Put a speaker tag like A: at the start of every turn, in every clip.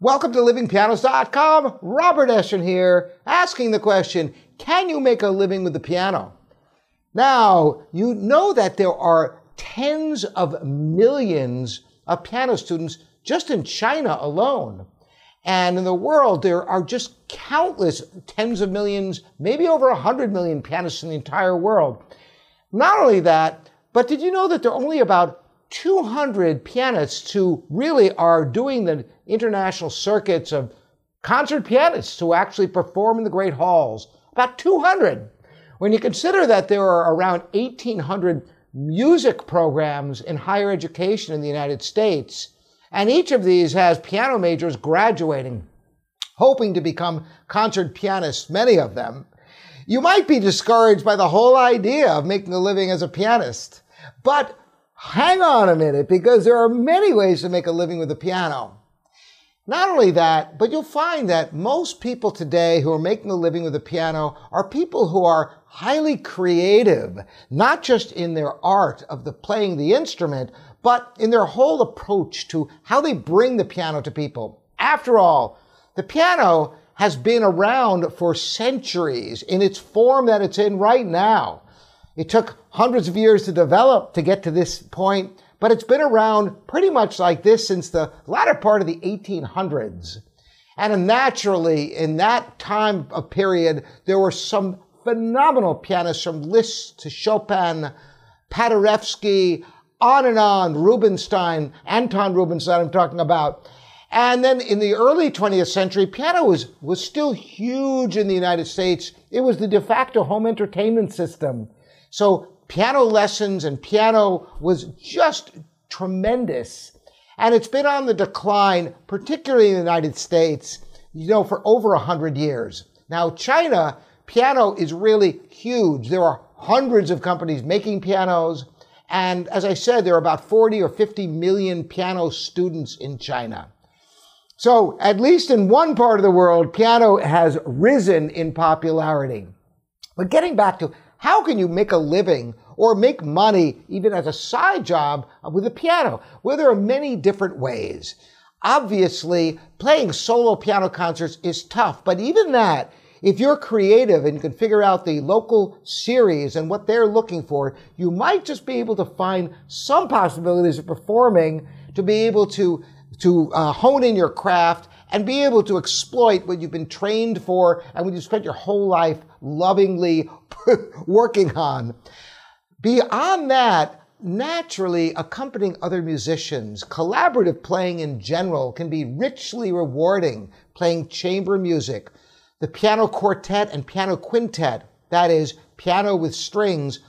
A: Welcome to livingpianos.com. Robert Estrin here, asking the question, can you make a living with the piano? Now, you know that there are tens of millions of piano students just in China alone. And in the world, there are just countless tens of millions, maybe over 100 million pianists in the entire world. Not only that, but did you know that there are only about 200 pianists who really are doing the international circuits of concert pianists who actually perform in the great halls. About 200. When you consider that there are around 1,800 music programs in higher education in the United States, and each of these has piano majors graduating, hoping to become concert pianists, many of them, you might be discouraged by the whole idea of making a living as a pianist. But hang on a minute, because there are many ways to make a living with the piano. Not only that, but you'll find that most people today who are making a living with the piano are people who are highly creative, not just in their art of the playing the instrument, but in their whole approach to how they bring the piano to people. After all, the piano has been around for centuries in its form that it's in right now. It took hundreds of years to develop to get to this point, but it's been around pretty much like this since the latter part of the 1800s. And naturally, in that time period, there were some phenomenal pianists from Liszt to Chopin, Paderewski, on and on, Rubinstein, Anton Rubinstein, I'm talking about. And then in the early 20th century, piano was, was still huge in the United States. It was the de facto home entertainment system. So piano lessons and piano was just tremendous. And it's been on the decline, particularly in the United States, you know, for over a hundred years. Now, China, piano is really huge. There are hundreds of companies making pianos. And as I said, there are about 40 or 50 million piano students in China. So, at least in one part of the world, piano has risen in popularity. But getting back to how can you make a living or make money even as a side job with a piano? Well, there are many different ways. Obviously, playing solo piano concerts is tough, but even that, if you're creative and you can figure out the local series and what they're looking for, you might just be able to find some possibilities of performing to be able to, to uh, hone in your craft and be able to exploit what you've been trained for and what you spent your whole life lovingly working on. Beyond that, naturally accompanying other musicians, collaborative playing in general can be richly rewarding, playing chamber music. The piano quartet and piano quintet, that is, piano with strings,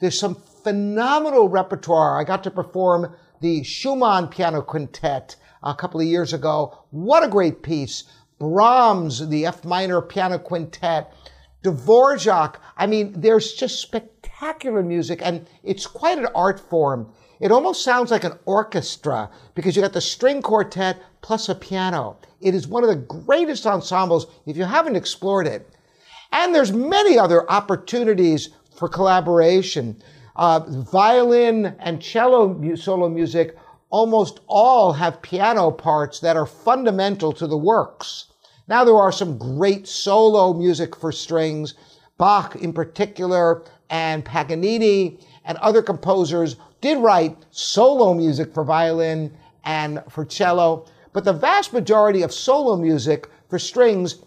A: there's some phenomenal repertoire. I got to perform the Schumann Piano Quintet a couple of years ago. What a great piece. Brahms, the F minor piano quintet. Dvorak. I mean, there's just spectacular music and it's quite an art form. It almost sounds like an orchestra because you got the string quartet plus a piano. It is one of the greatest ensembles if you haven't explored it. And there's many other opportunities for collaboration. Uh, violin and cello solo music almost all have piano parts that are fundamental to the works. Now, there are some great solo music for strings, Bach in particular, and Paganini and other composers did write solo music for violin and for cello, but the vast majority of solo music for strings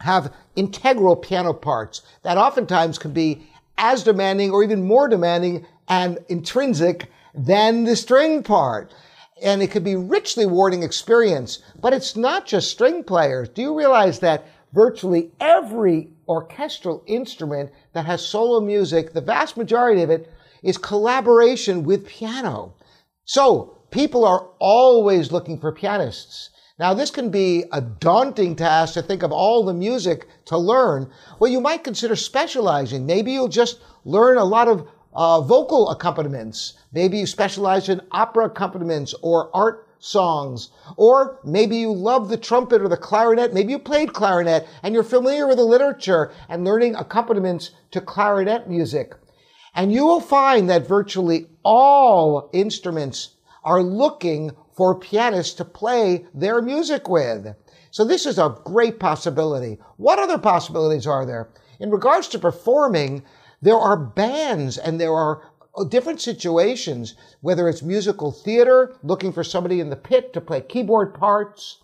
A: have integral piano parts that oftentimes can be as demanding or even more demanding and intrinsic than the string part. And it could be richly rewarding experience, but it's not just string players. Do you realize that virtually every orchestral instrument that has solo music, the vast majority of it is collaboration with piano. So people are always looking for pianists. Now, this can be a daunting task to think of all the music to learn. Well, you might consider specializing. Maybe you'll just learn a lot of uh, vocal accompaniments. Maybe you specialize in opera accompaniments or art songs. Or maybe you love the trumpet or the clarinet. Maybe you played clarinet and you're familiar with the literature and learning accompaniments to clarinet music. And you will find that virtually all instruments are looking for pianists to play their music with. So this is a great possibility. What other possibilities are there? In regards to performing, there are bands and there are different situations, whether it's musical theater, looking for somebody in the pit to play keyboard parts,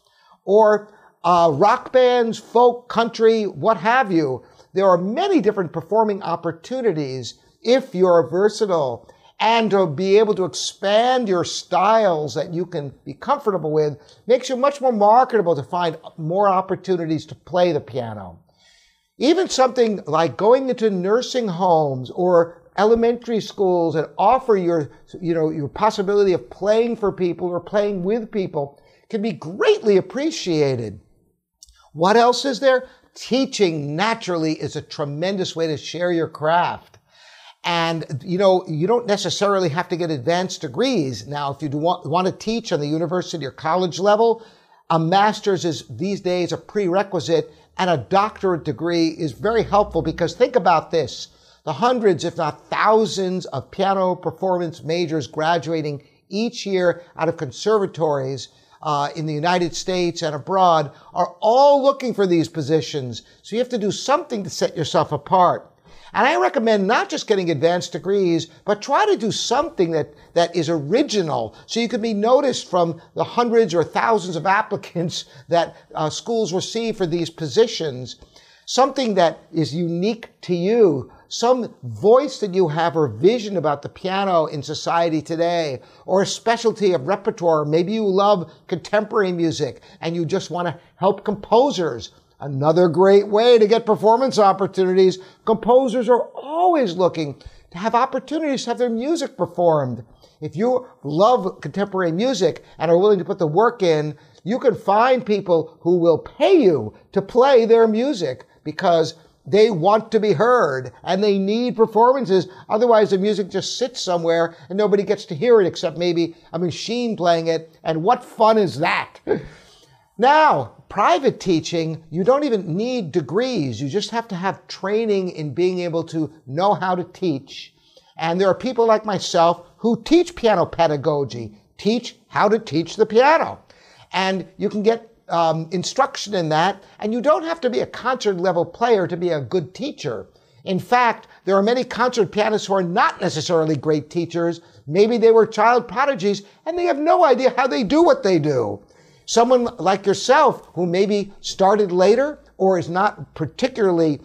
A: or uh, rock bands, folk, country, what have you. There are many different performing opportunities if you're versatile and to be able to expand your styles that you can be comfortable with makes you much more marketable to find more opportunities to play the piano. Even something like going into nursing homes or elementary schools and offer your, you know, your possibility of playing for people or playing with people can be greatly appreciated. What else is there? Teaching naturally is a tremendous way to share your craft. And, you know, you don't necessarily have to get advanced degrees. Now, if you want, want to teach on the university or college level, a master's is these days a prerequisite and a doctorate degree is very helpful because think about this. The hundreds, if not thousands of piano performance majors graduating each year out of conservatories uh, in the United States and abroad are all looking for these positions. So you have to do something to set yourself apart. And I recommend not just getting advanced degrees, but try to do something that, that is original so you can be noticed from the hundreds or thousands of applicants that uh, schools receive for these positions. Something that is unique to you some voice that you have or vision about the piano in society today, or a specialty of repertoire. Maybe you love contemporary music and you just want to help composers. Another great way to get performance opportunities. Composers are always looking to have opportunities to have their music performed. If you love contemporary music and are willing to put the work in, you can find people who will pay you to play their music because they want to be heard and they need performances. Otherwise, the music just sits somewhere and nobody gets to hear it except maybe a machine playing it. And what fun is that? now, private teaching, you don't even need degrees. You just have to have training in being able to know how to teach. And there are people like myself who teach piano pedagogy, teach how to teach the piano. And you can get um, instruction in that, and you don't have to be a concert level player to be a good teacher. In fact, there are many concert pianists who are not necessarily great teachers. Maybe they were child prodigies and they have no idea how they do what they do. Someone like yourself who maybe started later or is not particularly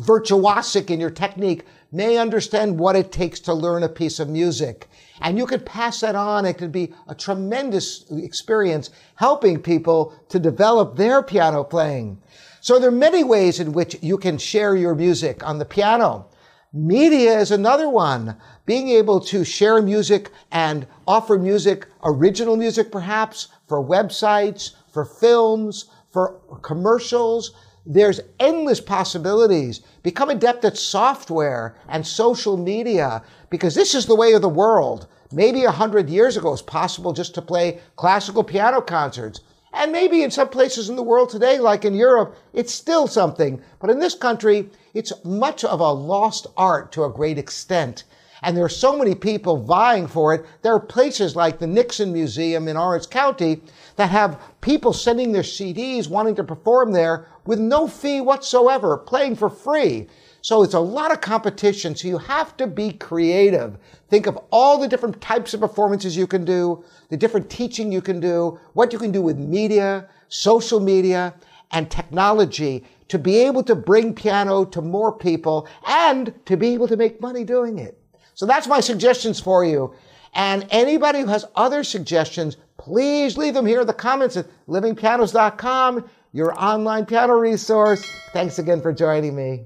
A: virtuosic in your technique may understand what it takes to learn a piece of music. And you could pass that on. It could be a tremendous experience helping people to develop their piano playing. So there are many ways in which you can share your music on the piano. Media is another one. Being able to share music and offer music, original music perhaps, for websites, for films, for commercials, there's endless possibilities. Become adept at software and social media because this is the way of the world. Maybe a hundred years ago it was possible just to play classical piano concerts. And maybe in some places in the world today, like in Europe, it's still something. But in this country, it's much of a lost art to a great extent. And there are so many people vying for it. There are places like the Nixon Museum in Orange County that have people sending their CDs wanting to perform there with no fee whatsoever, playing for free. So it's a lot of competition. So you have to be creative. Think of all the different types of performances you can do, the different teaching you can do, what you can do with media, social media, and technology to be able to bring piano to more people and to be able to make money doing it. So that's my suggestions for you. And anybody who has other suggestions, please leave them here in the comments at livingpianos.com, your online piano resource. Thanks again for joining me.